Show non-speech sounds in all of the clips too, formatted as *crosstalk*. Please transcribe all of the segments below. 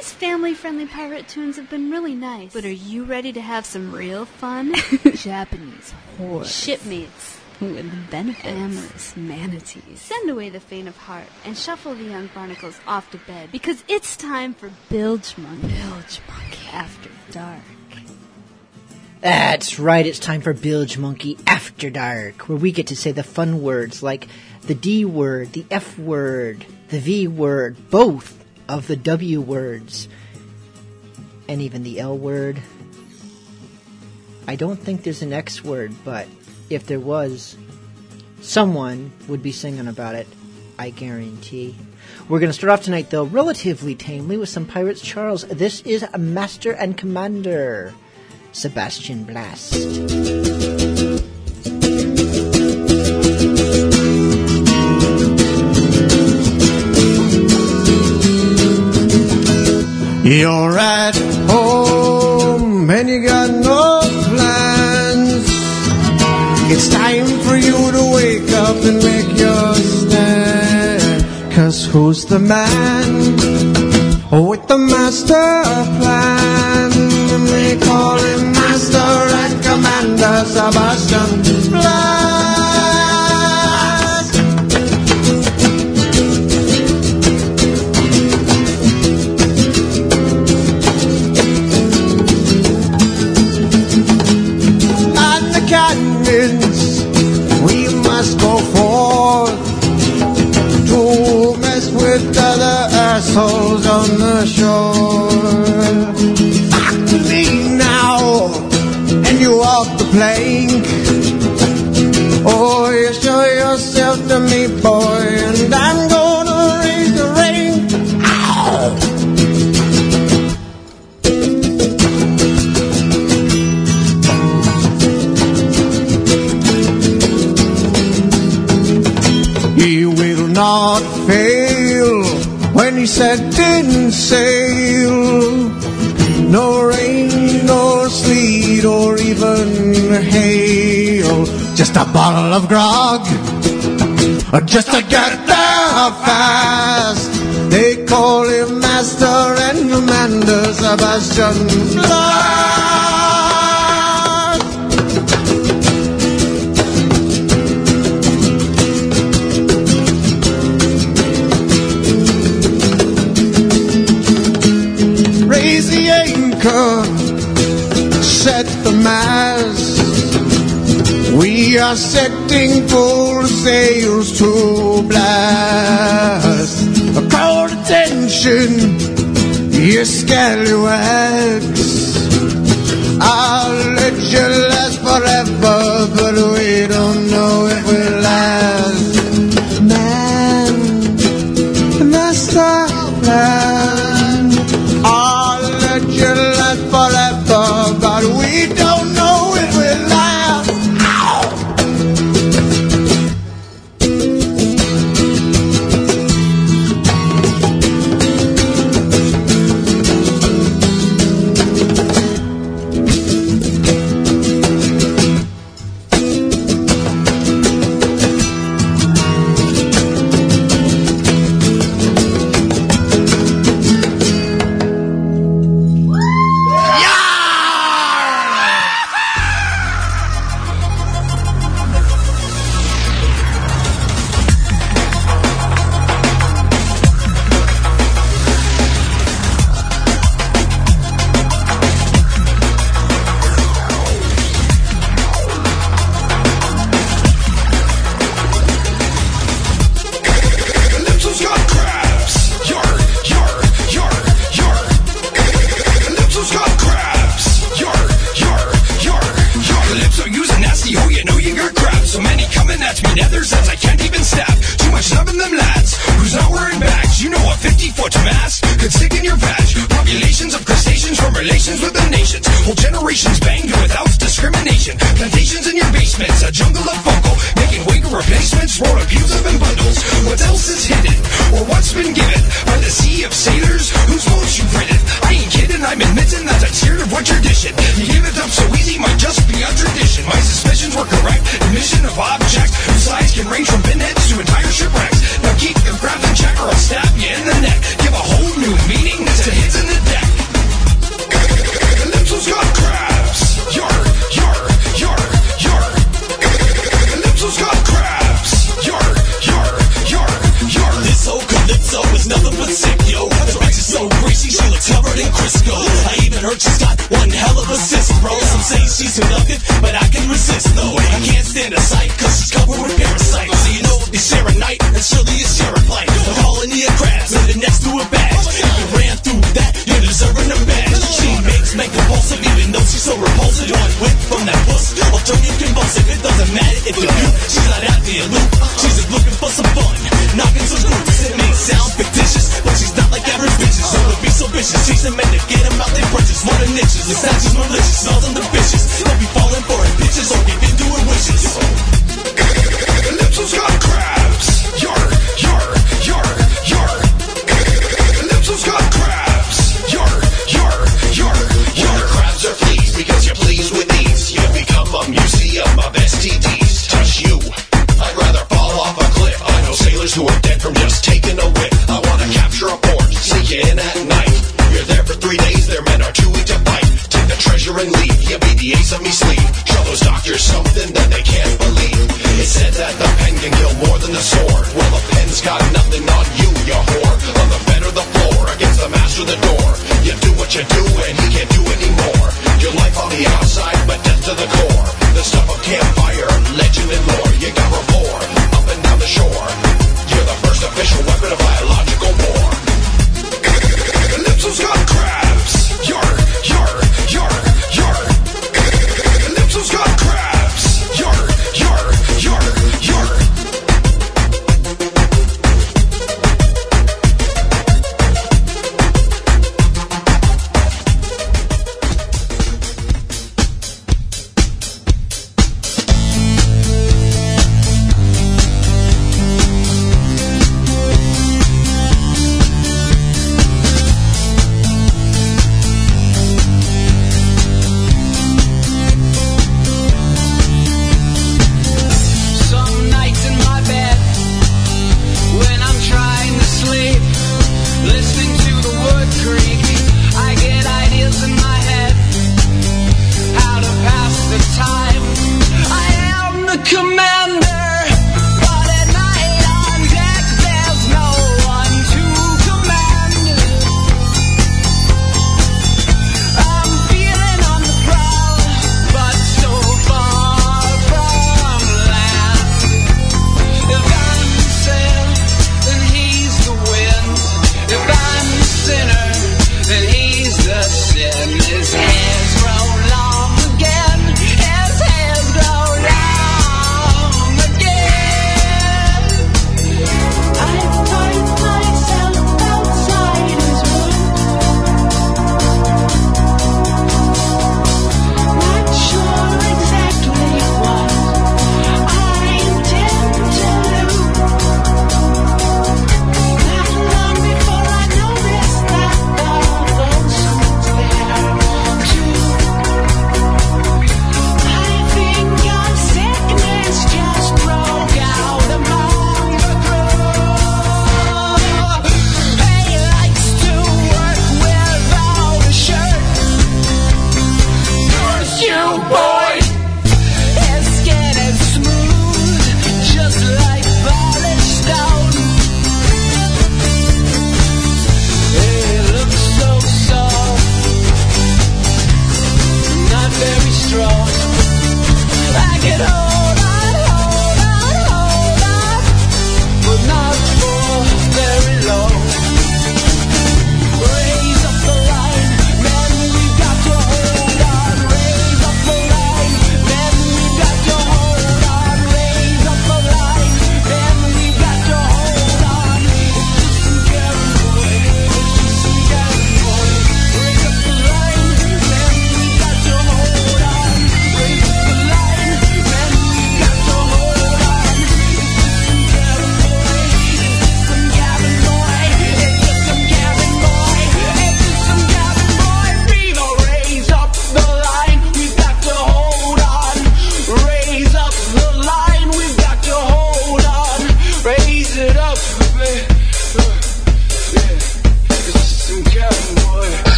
These family friendly pirate tunes have been really nice. But are you ready to have some real fun? *laughs* Japanese horror. Shipmates. With benefits. Amorous manatees. Send away the faint of heart and shuffle the young barnacles off to bed because it's time for Bilgemunky. Bilge Monkey After Dark. That's right, it's time for Bilgemunky After Dark, where we get to say the fun words like the D word, the F word, the V word, both of the W words, and even the L word. I don't think there's an X word, but if there was, someone would be singing about it, I guarantee. We're going to start off tonight, though, relatively tamely with some Pirates Charles. This is Master and Commander. Sebastian Blast. You're at home and you got no plans. It's time for you to wake up and make your stand. Cause who's the man oh, with the master plan? They call him Master and Commander Sebastian on the shore. Back to me now, and you off the plank. Bottle of grog, just to get there fast. They call him Master and Commander Sebastian Blast. raise the anchor, We are setting full sails to blast. Call attention, you scallywags. I'll let you last forever, but we don't know if we'll last. Doesn't matter if you're you, she's not out there loop. She's just looking for some fun, knocking some groups. It may sound fictitious, but she's not like average bitches. So to be so vicious, she's a man to get them out their britches. More than niches, the sound she's malicious, smells on the bitches. Don't be falling for it, bitches, or giving doing wishes.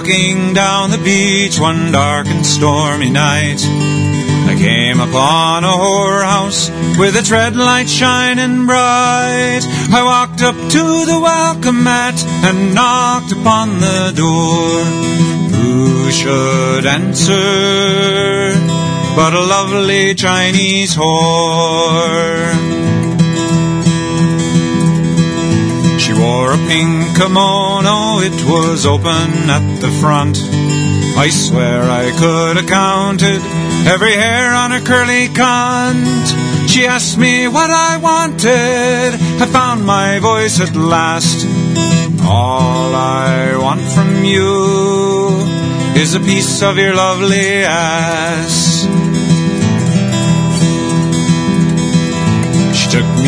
Walking down the beach one dark and stormy night. I came upon a whorehouse with its red light shining bright. I walked up to the welcome mat and knocked upon the door. Who should answer but a lovely Chinese whore? Wore a pink kimono, it was open at the front. I swear I could have counted every hair on her curly cunt. She asked me what I wanted, I found my voice at last. All I want from you is a piece of your lovely ass.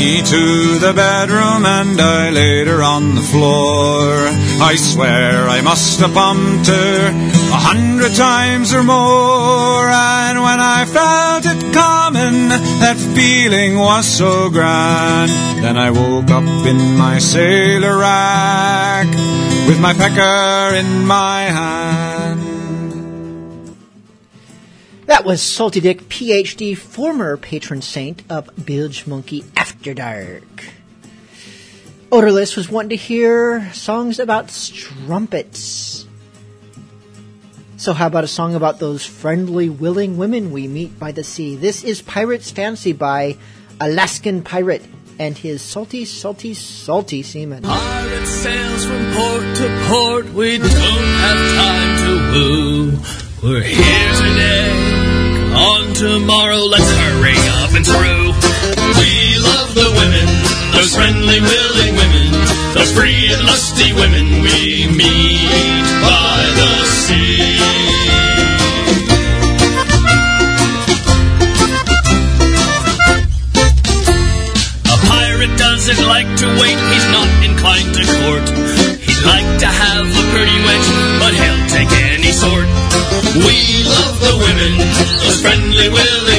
Me to the bedroom and I laid her on the floor. I swear I must have bumped her a hundred times or more. And when I felt it coming, that feeling was so grand. Then I woke up in my sailor rack with my pecker in my hand. That was Salty Dick, PhD, former patron saint of Bilgemunky After Dark. Odorless was wanting to hear songs about strumpets. So how about a song about those friendly, willing women we meet by the sea? This is Pirate's Fancy by Alaskan Pirate and his salty, salty, salty seaman. Pirate sails from port to port. We don't have time to woo. We're here today. On tomorrow, let's hurry up and through. We love the women, those friendly, willing women, those free and lusty women we meet by the sea. A pirate doesn't like to wait, he's not inclined to court. He'd like to have a pretty wench, but he'll take any sort. We those friendly,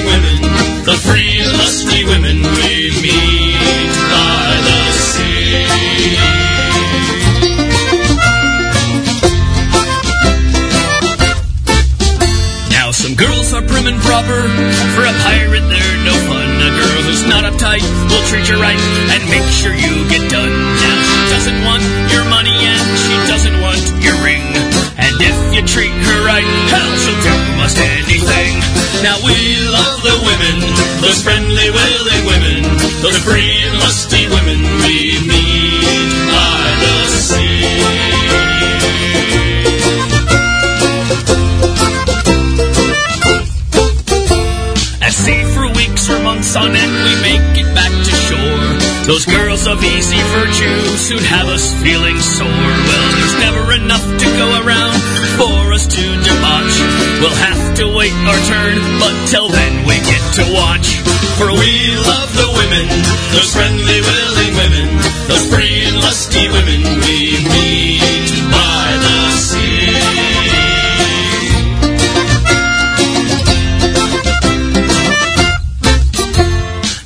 For we love the women, those friendly, willing women, those free and lusty women we meet by the sea.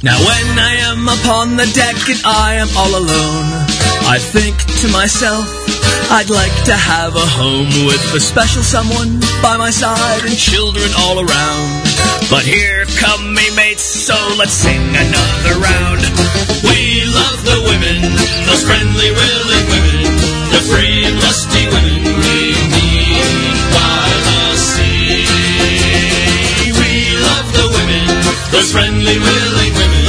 Now when I am upon the deck and I am all alone, I think to myself, I'd like to have a home with a special someone by my side and children all around. But here come me so let's sing another round. We love the women, those friendly, willing women, the free and lusty women we meet by the sea. We love the women, those friendly, willing women,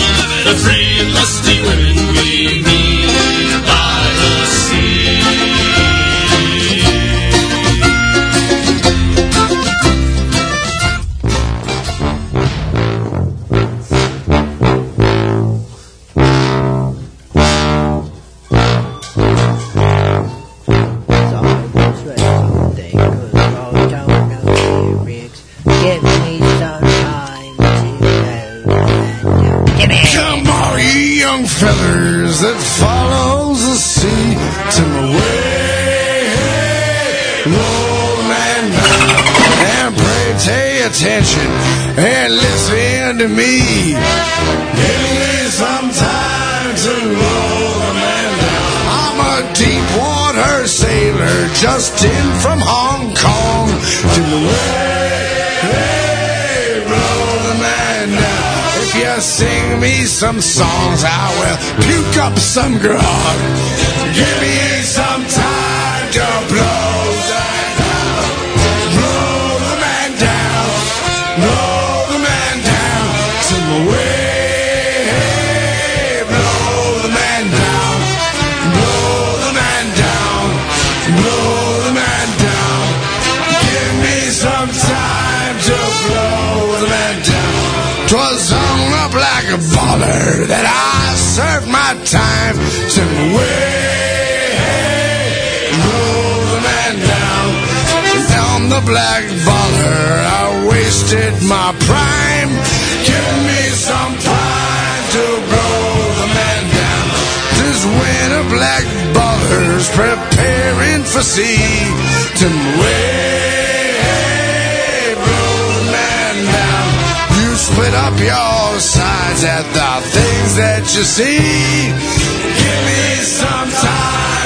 the free and lusty women me some songs, I will puke up some grog. Give me that I served my time to way rolls man down. And the black baller, I wasted my prime. Give me some time to blow the man down. This winter black baller's preparing for sea to wait. Put up your sides at the things that you see. Give me some time.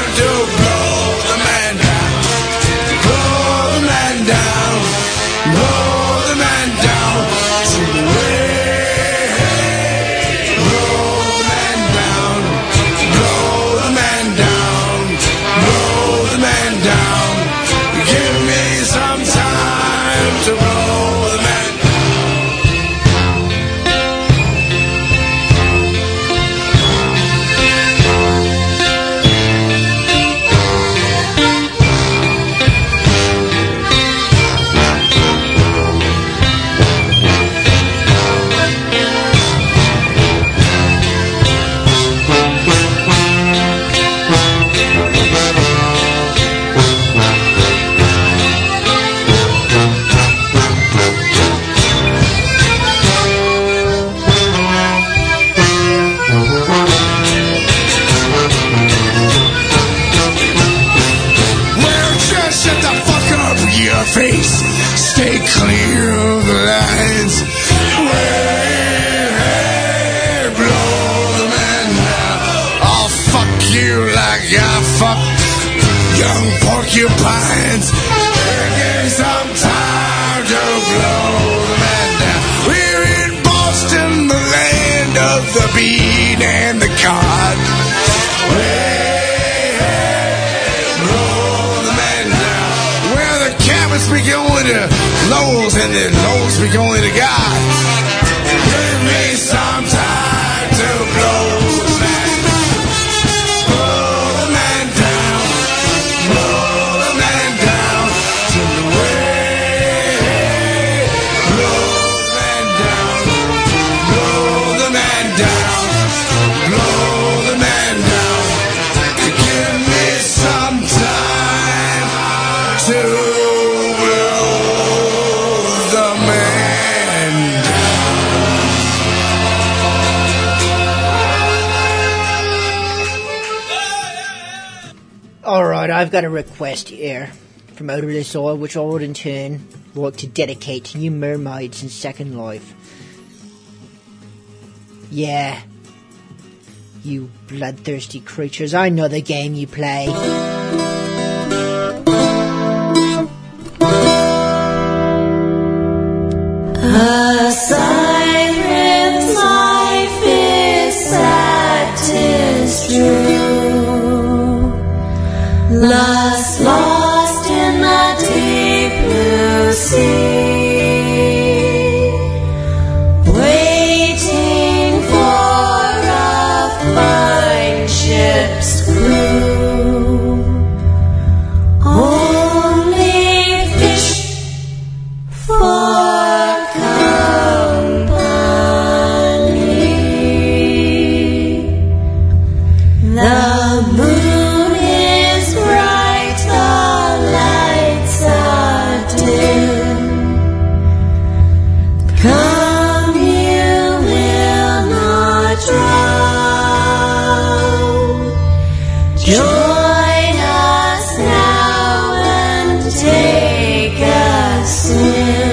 hills and the lows we only to God. got a request here from Out of This Oil, which I would in turn like to dedicate to you mermaids in Second Life. Yeah. You bloodthirsty creatures, I know the game you play. last long. take a sin.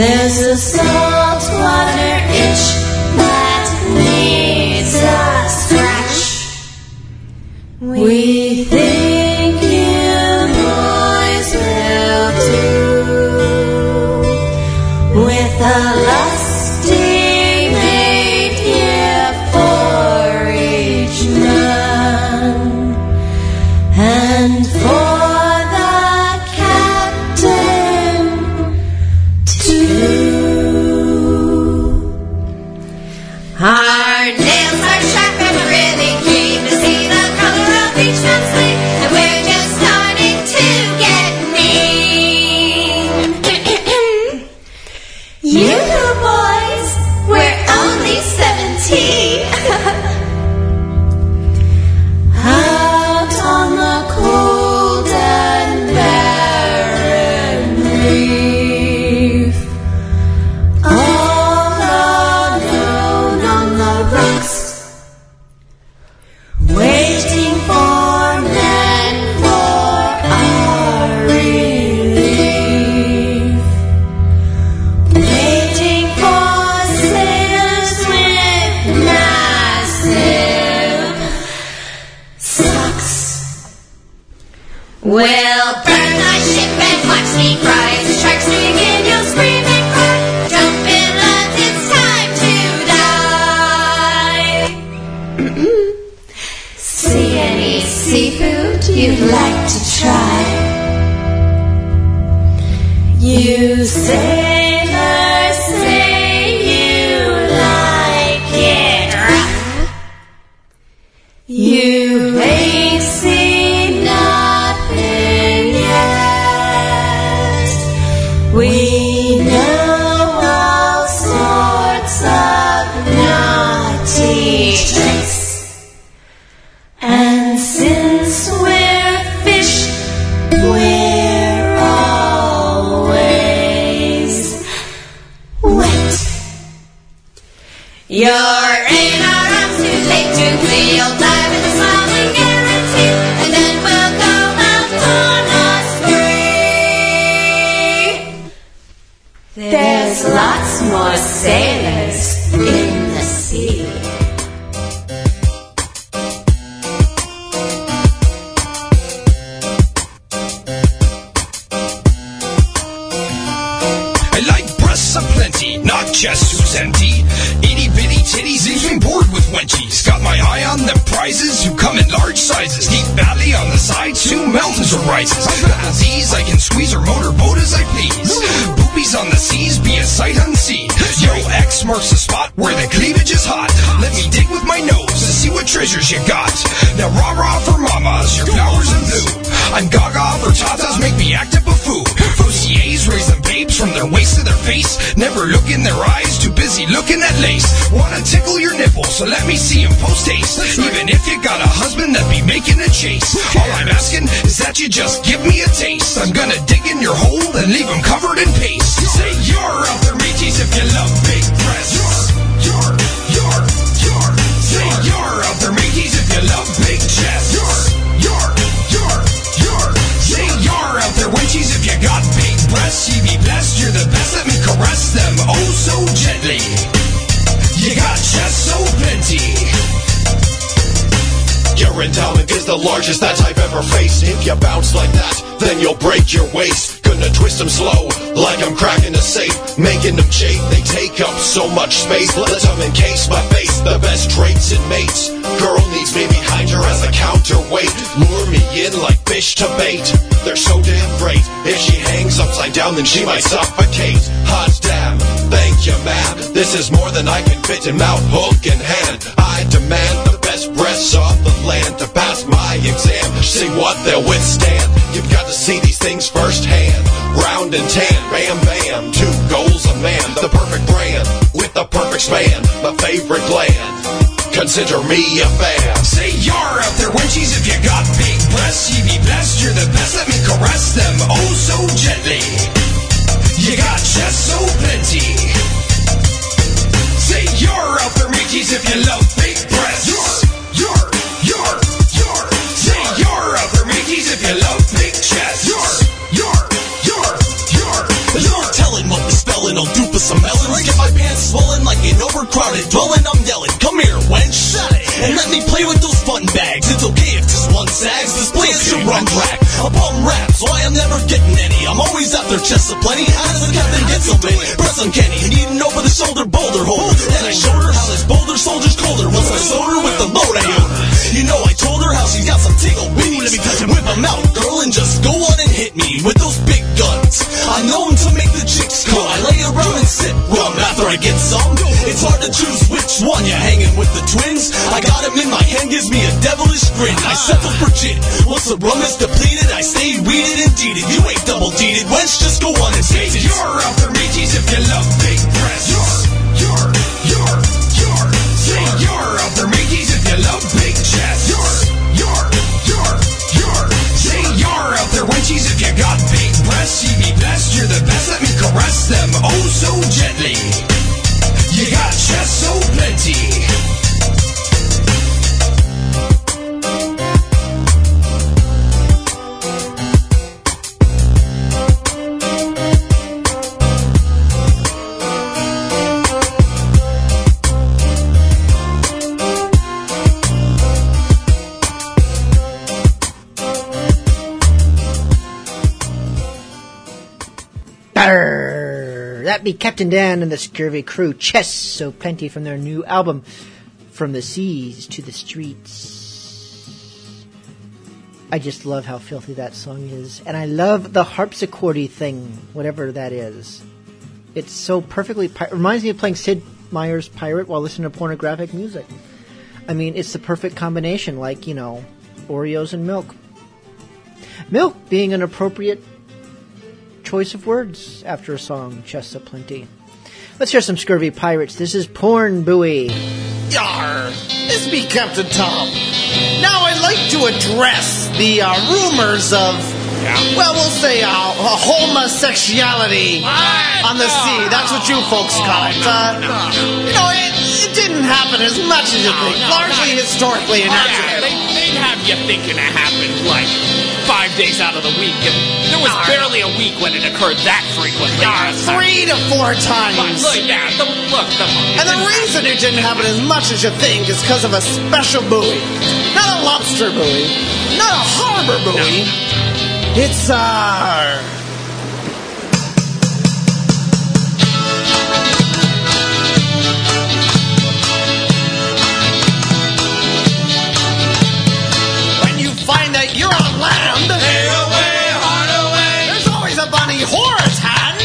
There's a saltwater face. Never look in their eyes, too busy looking at lace. Wanna tickle your nipples, so let me see 'em post haste. Even if you got a husband that be making a chase. All I'm asking is that you just give me a taste. I'm gonna dig in your hole and leave 'em covered in paste. Say you're out there, mateys, if you love big breasts. Endowment is the largest that I've ever faced. If you bounce like that, then you'll break your waist. Gonna twist them slow, like I'm cracking a safe. Making them chafe, they take up so much space. Let them encase my face, the best traits in mates. Girl needs me behind her as a counterweight. Lure me in like fish to bait. They're so damn great. If she hangs upside down, then she might suffocate. Hot damn, thank you, man. This is more than I can fit in mouth, hook, and hand. I demand the best breasts of the land to pass my exam. See what they'll withstand. You've got to see these things firsthand. Round and tan, bam bam. Two goals a man, the perfect brand with the perfect span. My favorite gland. Consider me a fan. Say you're out there, wenchies, if you got big breasts. You be blessed, you're the best. Let me caress them oh so gently. You got chests so plenty. Say you're out there, mateys, if you love big breasts. You're, monkeys if you love big chess. You're, you're, you're, you're, you're telling what the spelling I'll do for some melons. Get my pants swollen like an overcrowded dwelling. I'm yelling, come here, wench, shut it. And let me play with those fun bags. It's okay if just one sags. This play is your rum rack. A bum rap, so I am never getting any. I'm always out there a plenty How does the captain get so big? Press uncanny. You need an over the shoulder boulder holder. Then I showed her how this boulder soldier's colder. Once I sold her with the load I own. You know I told her how she's got some tingle hit me with those big guns. I'm known to make the chicks come. I lay around and sip rum after I get some. It's hard to choose which one. You're hanging with the twins? I got him in my hand, gives me a devilish grin. I settle for gin. Once the rum is depleted, I stay weeded and deeded. You ain't double deeded, wench, just go on and say it. You're out there, mateys, if you love big you're the best. Let me caress them oh so gently. Be Captain Dan and the Scurvy Crew. Chess, so plenty from their new album, From the Seas to the Streets. I just love how filthy that song is, and I love the harpsichordy thing, whatever that is. It's so perfectly. Pi- reminds me of playing Sid Meier's Pirate while listening to pornographic music. I mean, it's the perfect combination, like you know, Oreos and milk. Milk being an appropriate choice of words after a song, Chests of Plenty. Let's hear some Scurvy Pirates. This is Porn Buoy. Yar! This be Captain Tom. Now I'd like to address the uh, rumors of, well, we'll say uh, homosexuality on the sea. That's what you folks call it. Uh, you know, it, it didn't happen as much as you think. Largely historically Yeah, inaccurate. they, they'd have you thinking it happened like five days out of the week, and there was barely a week when it occurred that frequently. Three to four times. Look, yeah, the, look, the, And the reason it didn't happen as much as you think is because of a special buoy. Not a lobster buoy. Not a harbor buoy. It's, uh... you're on land... There's always a bunny at hand.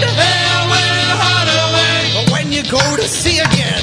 But when you go to sea again,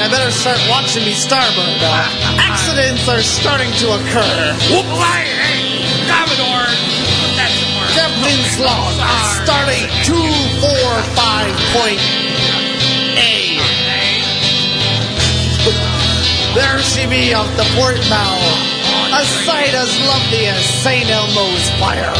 I better start watching me starboard. Uh, accidents are starting to occur. Whoop, hey, Commodore, put that somewhere. Captain's log, stardate 245.A. There she be off the port bow, a sight as lovely as St. Elmo's fire.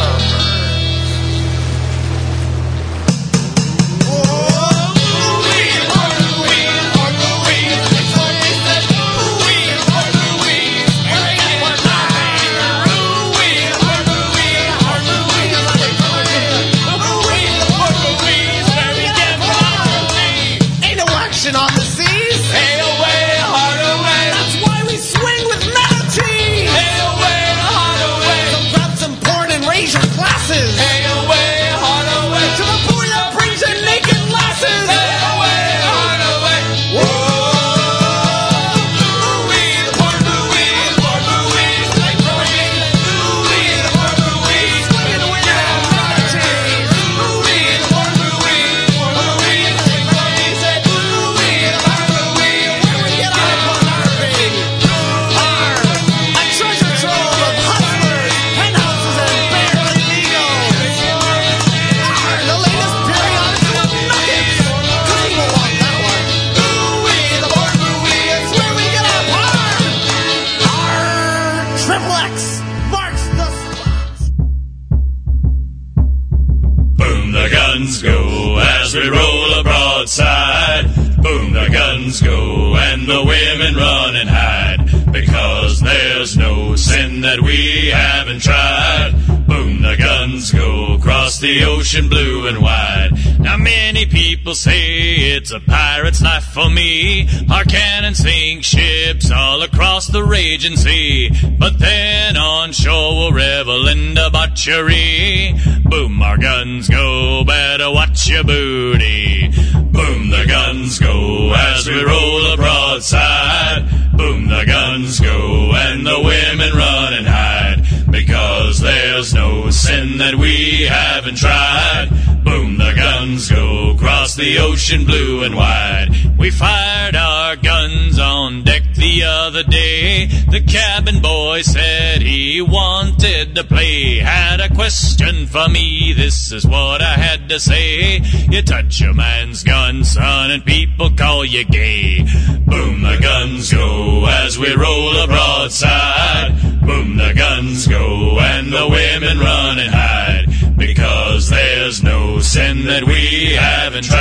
Our cannons sink ships all across the raging sea. But then on shore we'll revel in debauchery. Boom, our guns go, better watch your booty. Boom, the guns go as we roll a broadside. Boom, the guns go and the women run and hide. Because there's no sin that we haven't tried. Boom, the guns go across the ocean blue and wide. We fired our guns on deck the other day. The cabin boy said he wanted to play. Had a question for me, this is what I had to say. You touch a man's gun, son, and people call you gay. Boom, the guns go as we roll a broadside. Boom, the guns go and the women run and hide. Because there's no sin that we haven't tried.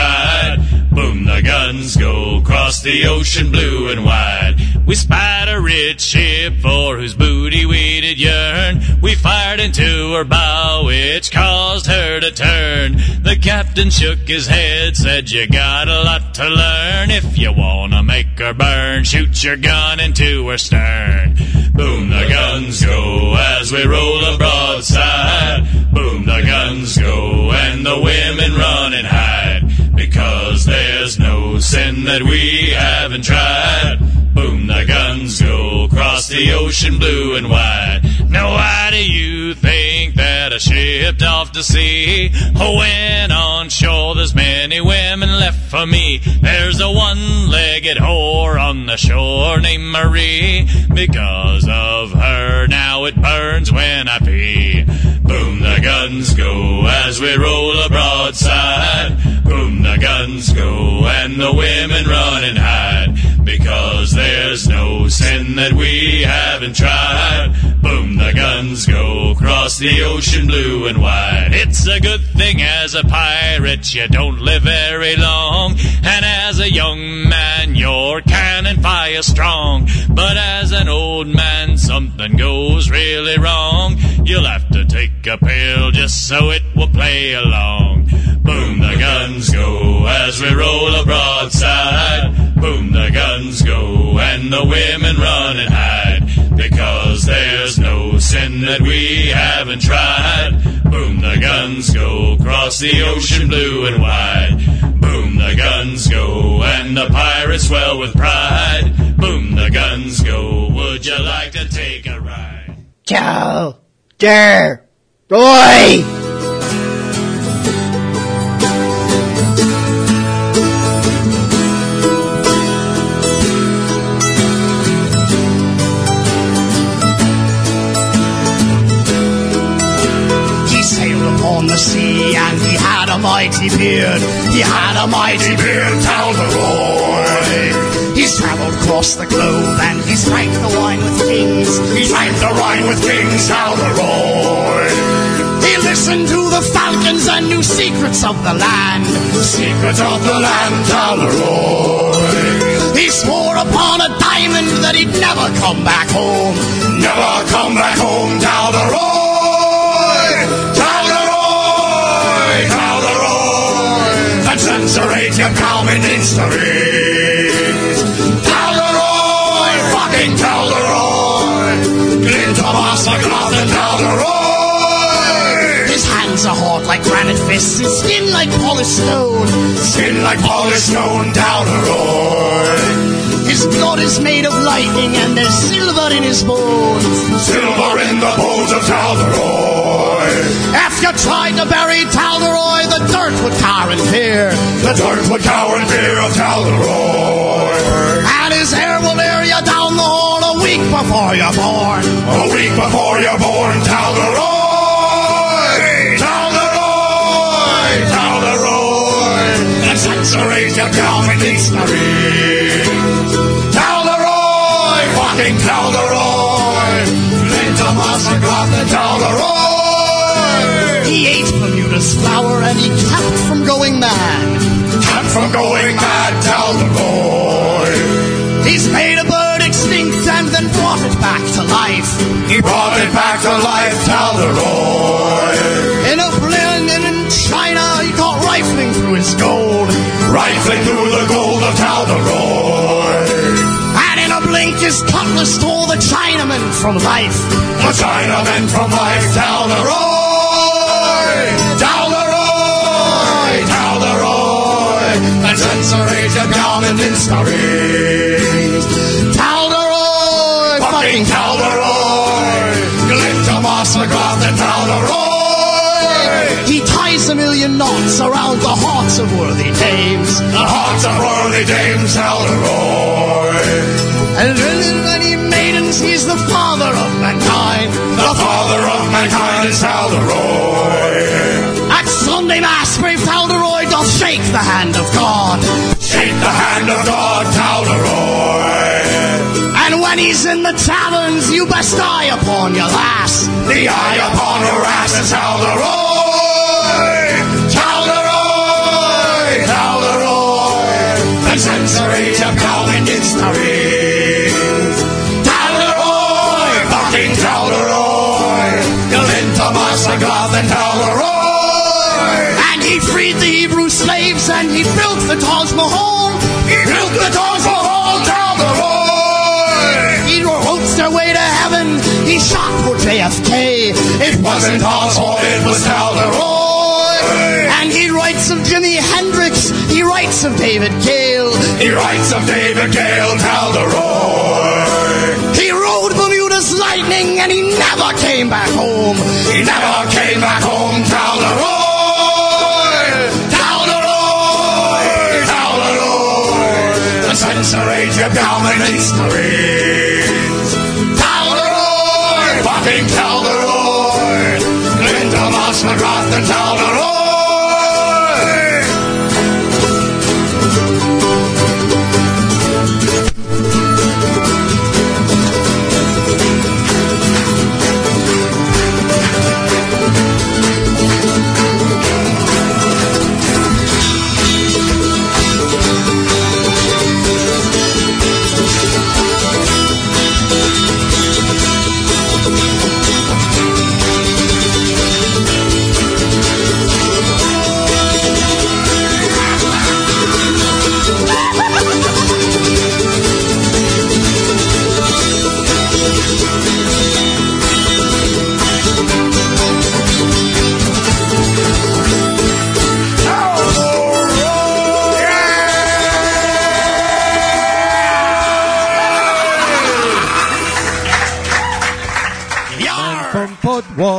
The ocean blue and wide. We spied a rich ship for whose booty we did yearn. We fired into her bow, which caused her to turn. The captain shook his head, said you got a lot to learn. If you wanna make her burn, shoot your gun into her stern. Boom, the guns go as we roll a broadside. Boom, the guns go and the women run and hide. Because there's no sin that we haven't tried. Boom, the guns go across the ocean blue and wide. Now why do you think that I shipped off to sea? Oh, when on shore there's many women left for me. There's a one-legged whore on the shore named Marie. Because of her, now it burns when I pee. Boom, the guns go as we roll a broadside. Boom, the guns go and the women run and hide. Because there's no sin that we haven't tried. Boom, the guns go across the ocean blue and wide. It's a good thing as a pirate you don't live very long. And as a young man your cannon fire strong. But as an old man something goes really wrong. You'll have to take a pill just so it will play along. Boom, the guns go as we roll a broadside. Boom, the guns go and the women run and hide. Because there's no sin that we haven't tried. Boom, the guns go across the ocean blue and wide. Boom, the guns go and the pirates swell with pride. Boom, the guns go. Would you like to take a ride? Joe! Der! Roy! Mighty beard. He had a mighty beard, Talderoy. He's travelled across the globe and he's drank the wine with kings. He drank the wine with kings, Talderoy. He listened to the falcons and knew secrets of the land. Secrets of the land, Talderoy. He swore upon a diamond that he'd never come back home. Never come back home, Talderoy. Your common history. Talderoy, fucking Talderoy. Into Mastercloth and Talderoy. His hands are hard like granite fists, his skin like polished stone. Skin like polished stone, Talderoy. His blood is made of lightning and there's silver in his bones. Silver in the bones of Talderoy. If you tried to bury Talderoy, the dirt would cower in fear. The dirt would cower in fear of Talderoy. And his hair will air you down the hall a week before you're born. A week before you're born, Talderoy. Revolutionaries have come in history. Calderoy, fucking Calderoy. Flint Thomas and Gloucester Calderoy. He ate Bermuda's flower and he kept from going mad. Kept from going mad, Calderoy. He's made a bird extinct and then brought it back to life. He brought it back to life, Calderoy. In a in China, he caught rifling through his gold. Rifling through the gold of Talderoy. And in a blink, his cutlass tore the Chinaman from life. The Chinaman from life, Talderoy. Talderoy, Talderoy. And the rage of Galvin rings. Talderoy, Fucking Talderoy. Glinta Moss McGrath and Talderoy. Ties a million knots around the hearts of worthy dames. The hearts of worthy dames, Talderoy. And little many maidens, he's the father of mankind. The father of mankind is Talderoy. At Sunday Mass, brave Talderoy doth shake the hand of God. Shake the hand of God, Talderoy. And when he's in the taverns, you best eye upon your lass. The eye upon her ass is Talderoy. And since the. Talderoy, fucking and. And he freed the Hebrew slaves and he built the Taj Mahal. He built the Taj Mahal. He wrote their way to heaven. He shot for JFK. It wasn't Oswald, it was Talderoy. And he writes of Jimi Hendrix. He writes of David Gale. He writes of David Gale, Talderoy. He rode Bermuda's lightning and he never came back home. He never came back home, Talderoy. Talderoy, Talderoy. The censor age of dominates the rings. Talderoy, fucking Talderoy. Glinda Moss McGrath and Talderoy.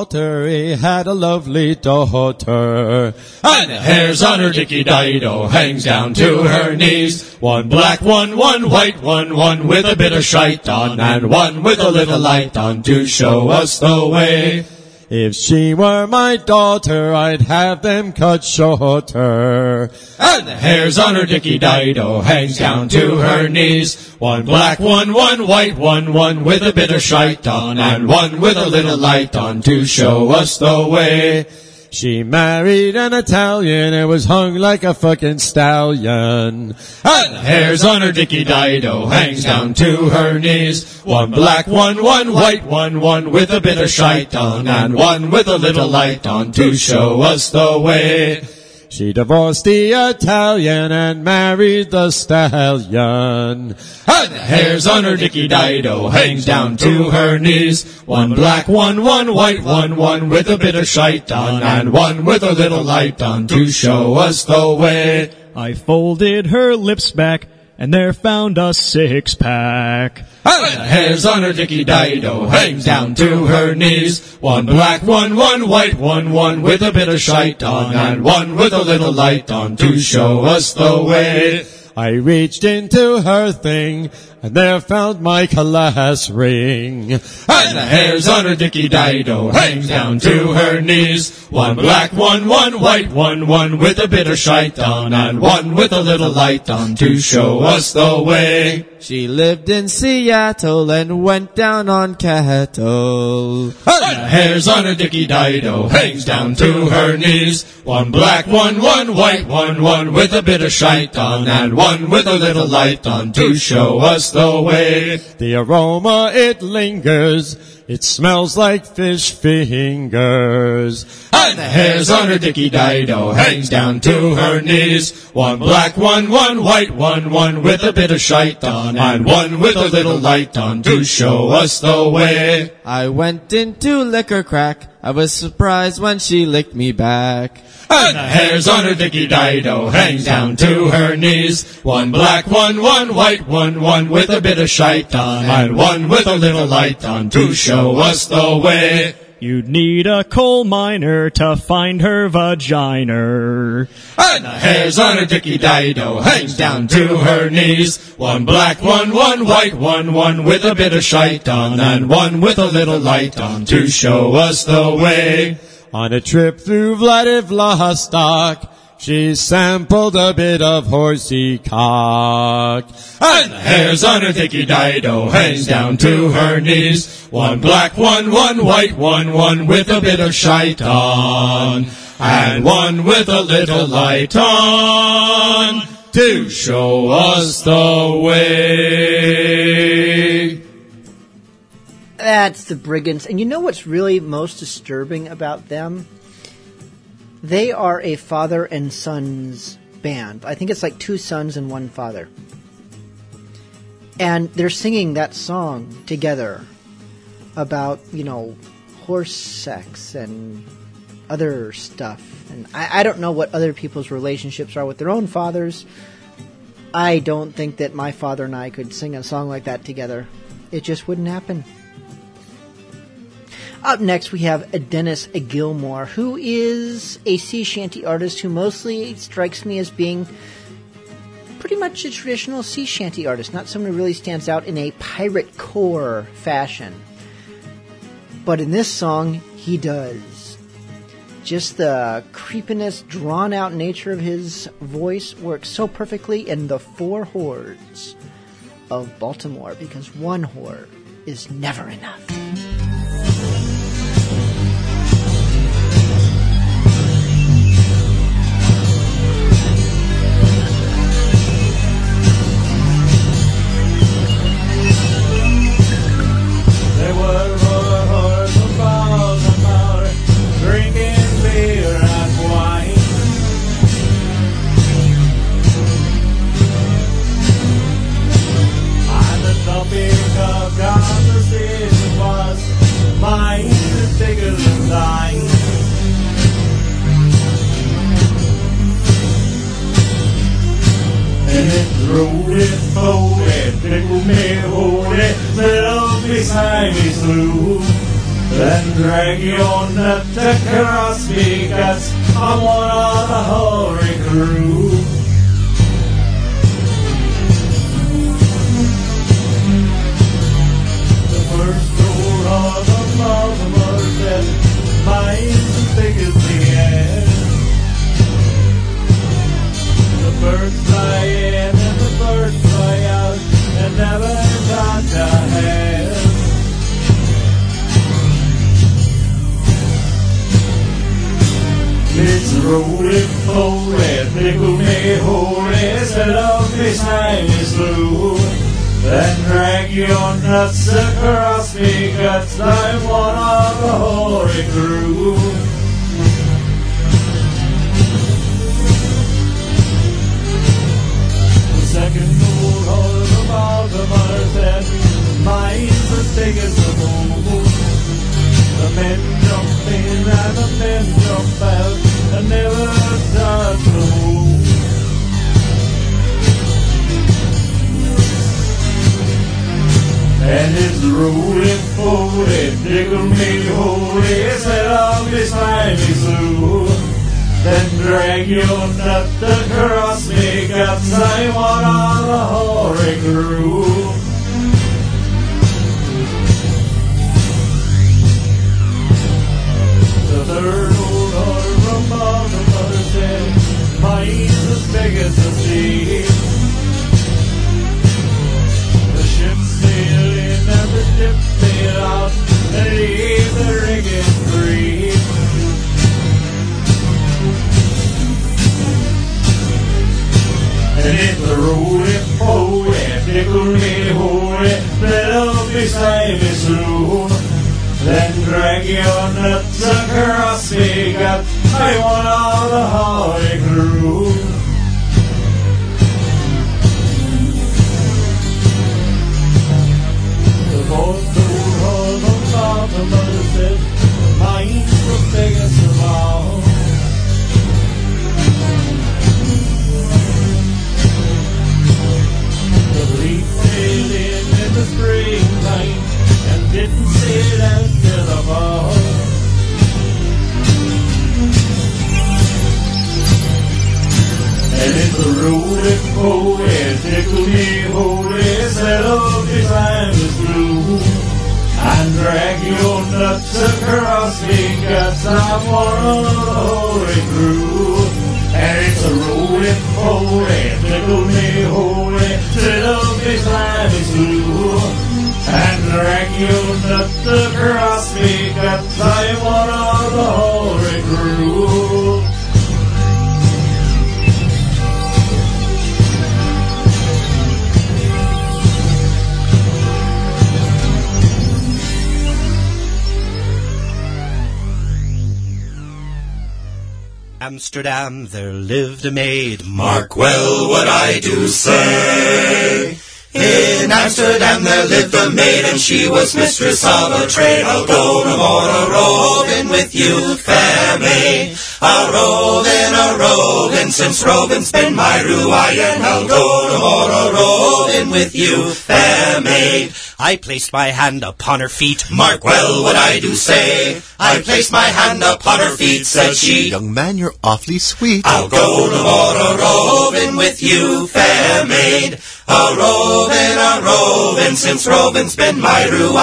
Walter, he had a lovely daughter. And hairs on her dicky dido hangs down to her knees. One black one, one white one, one with a bit of shite on, and one with a little light on to show us the way. If she were my daughter, I'd have them cut shorter. And the hairs on her dicky dido hangs down to her knees. One black one, one white one, one with a bit of shite on, and one with a little light on to show us the way. She married an Italian and was hung like a fucking stallion. And hairs on her dicky dido hangs down to her knees. One black one, one white one, one with a bit of shite on, and one with a little light on to show us the way. She divorced the Italian and married the stallion. And hairs on her dicky dido hangs down to her knees. One black one, one white one, one with a bit of shite on, and one with a little light on to show us the way. I folded her lips back, and there found a six pack. And the hairs on her dicky dido hangs down to her knees. One black one, one white one, one with a bit of shite on, and one with a little light on to show us the way. I reached into her thing, and there found my class ring. And the hairs on her dicky dido hangs down to her knees. One black one, one white one, one with a bit of shite on, and one with a little light on to show us the way. She lived in Seattle and went down on cattle. And the hairs on her dicky dido hangs down to her knees. One black, one, one white, one, one with a bit of shite on, and one with a little light on to show us the way. The aroma it lingers. It smells like fish fingers. And the hairs on her dicky dido hangs down to her knees. One black, one, one white, one, one with a bit of shite on, and one with a little light on to show us the way. I went into liquor crack. I was surprised when she licked me back. And the hairs on her dicky dido hangs down to her knees. One black, one, one white, one, one with a bit of shite on, and one with a little light on to show us the way. You'd need a coal miner to find her vagina. And the hairs on her dicky dido hangs down to her knees. One black, one, one white, one, one with a bit of shite on, and one with a little light on to show us the way. On a trip through Vladivostok, she sampled a bit of horsey cock. And hairs on her dicky dido hangs down to her knees. One black, one, one white, one, one with a bit of shite on. And one with a little light on to show us the way. That's the Brigands. And you know what's really most disturbing about them? They are a father and sons band. I think it's like two sons and one father. And they're singing that song together about, you know, horse sex and other stuff. And I, I don't know what other people's relationships are with their own fathers. I don't think that my father and I could sing a song like that together. It just wouldn't happen. Up next, we have Dennis Gilmore, who is a sea shanty artist who mostly strikes me as being pretty much a traditional sea shanty artist, not someone who really stands out in a pirate core fashion. But in this song, he does. Just the creepiness, drawn out nature of his voice works so perfectly in the four hordes of Baltimore because one horde is never enough. to me, holy, set up this tiny zoo. Then drag your nut across me, guts, I want on a hoary crew. The third old order above the mother said, mine's as big as the sea. The ship's sailing and the ship's sailing out. And if the road it pull it, pickle me hold it, let up beside me. Then drag your nuts across the I want all the holly crew. The boat top said, mine's the biggest of all. The leaf sailed in in the springtime and didn't sail out till the. And if the road oh yeah, tickle me, holy, set up the time is blue. Drag your nuts across me guts, I'm one of the holy crew. And it's a and oh tickle me, holy, up the time is blue. And drag your nuts across me guts, I'm one of the holy crew. Amsterdam, there lived a maid. Mark well what I do say. In Amsterdam there lived a maid, and she was mistress of a trade. I'll go no more a roving with you, fair maid. A roving, a roving, since Robin's been my ruin. I'll go a roving with you, fair maid. I placed my hand upon her feet. Mark well what I do say. I placed my hand upon her feet, said she. Young man, you're awfully sweet. I'll go a roving with you, fair maid. A roving, a roving, since Robin's been my ruin.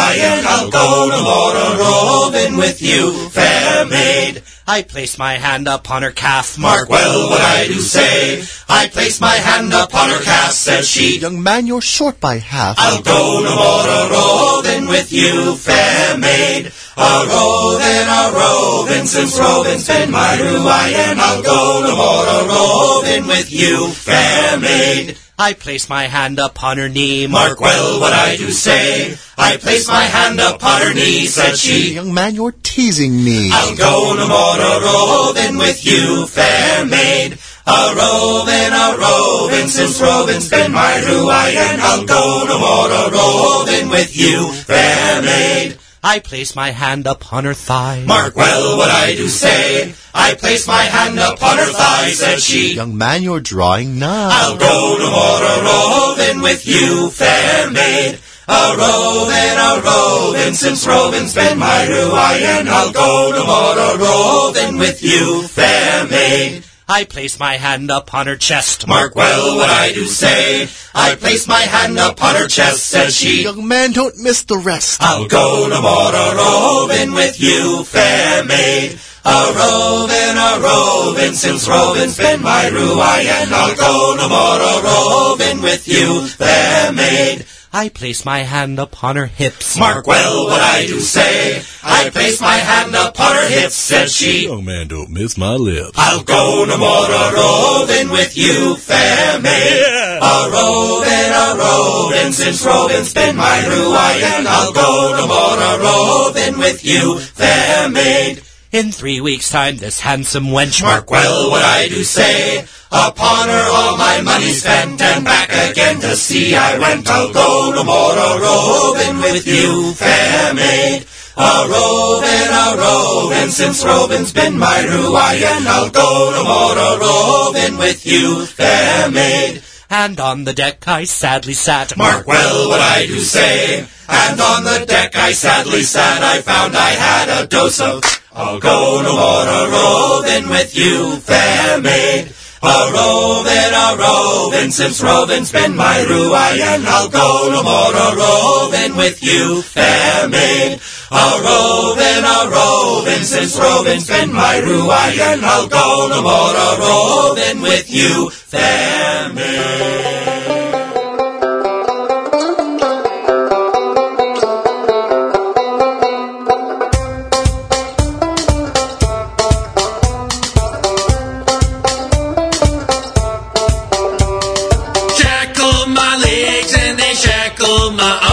I'll go a roving with you, fair maid. I place my hand upon her calf. Mark well what I do say. I place my hand upon her calf, said she. Young man, you're short by half. I'll go no more a roving with you, fair maid. A roving, a roving, since roving's been my ruin. I'll go no more a roving with you, fair maid. I place my hand upon her knee. Mark well what I do say. I place my hand upon her knee, said she. Young man, you're teasing me. I'll go no more a roving with you, fair maid. A roving, a roving, since roving's been my ruin. I'll go no more a roving with you, fair maid. I place my hand upon her thigh. Mark well what I do say. I place my hand upon her thigh, said she. Young man, you're drawing nigh. I'll go no more a roving with you, fair maid. A roving, a roving, since roving's been my ruin. I'll go no more a roving with you, fair maid. I place my hand upon her chest. Mark well what I do say. I place my hand upon her chest, said she. Young man, don't miss the rest. I'll go no more a roving with you, fair maid. A roving, a roving, since roving's been my ruin. I'll go no more a roving with you, fair maid. I place my hand upon her hips. Mark well what I do say. I place my hand upon her hips, said she. Young man, don't miss my lips. I'll go no more a roving with you, fair maid. A roving, a roving, since roving's been my ruin. I'll go no more a roving with you, fair maid. In three weeks' time, this handsome wench, mark well what I do say. Upon her all my money spent, and back again to sea I went. I'll go no more a roving with you, fair maid. A roving, a roving, since roving's been my ruin. I'll go no more a roving with you, fair maid. And on the deck I sadly sat. Mark well what I do say. And on the deck I sadly sat. I found I had a dose of. I'll go no more a roving with you, fair maid. A roving, a roving, since roving's been my ruin. I'll go no more a roving with you, fair maid. A roving, a roving, since roving's been my ruin. I'll go no more a roving with you, fair maid. my legs and they shackled my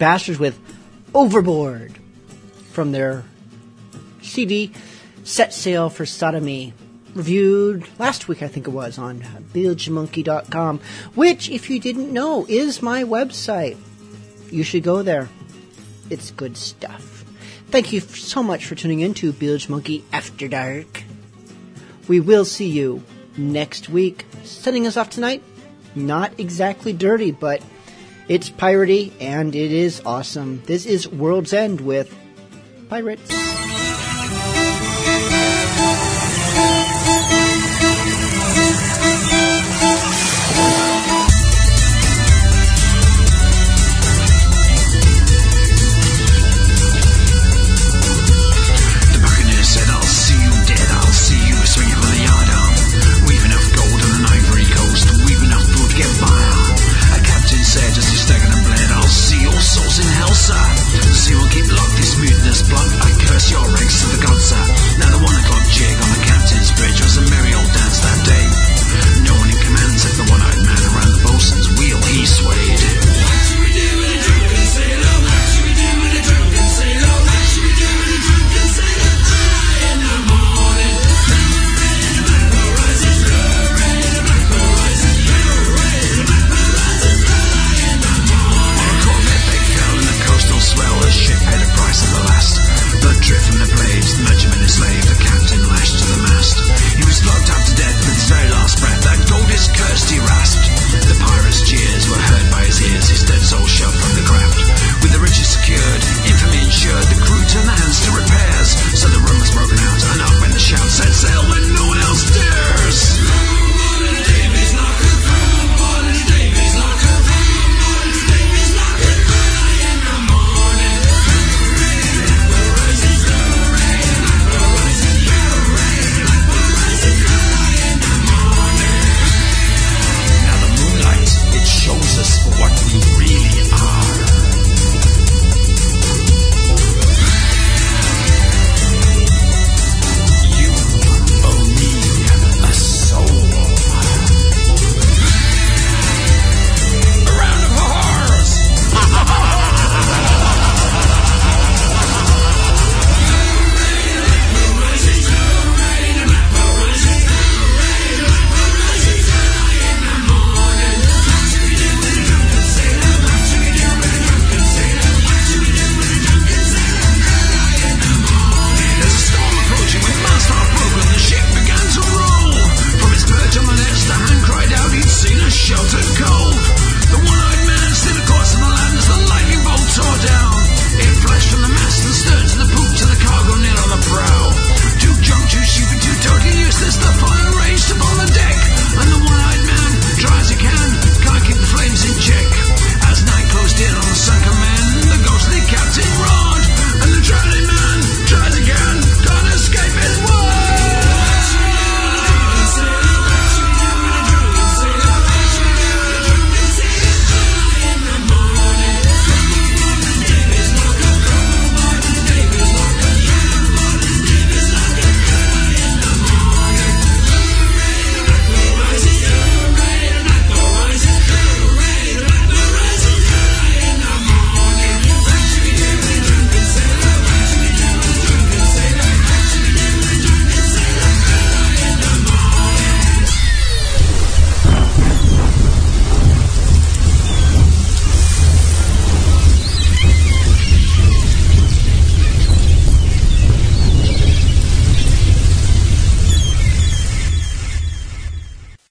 Bastards with Overboard from their CD set sail for sodomy reviewed last week, I think it was, on Bilgemunky.com, which, if you didn't know, is my website. You should go there. It's good stuff. Thank you so much for tuning in to Bilgemunky After Dark. We will see you next week. Sending us off tonight, not exactly dirty, but it's piratey and it is awesome. This is World's End with Pirates.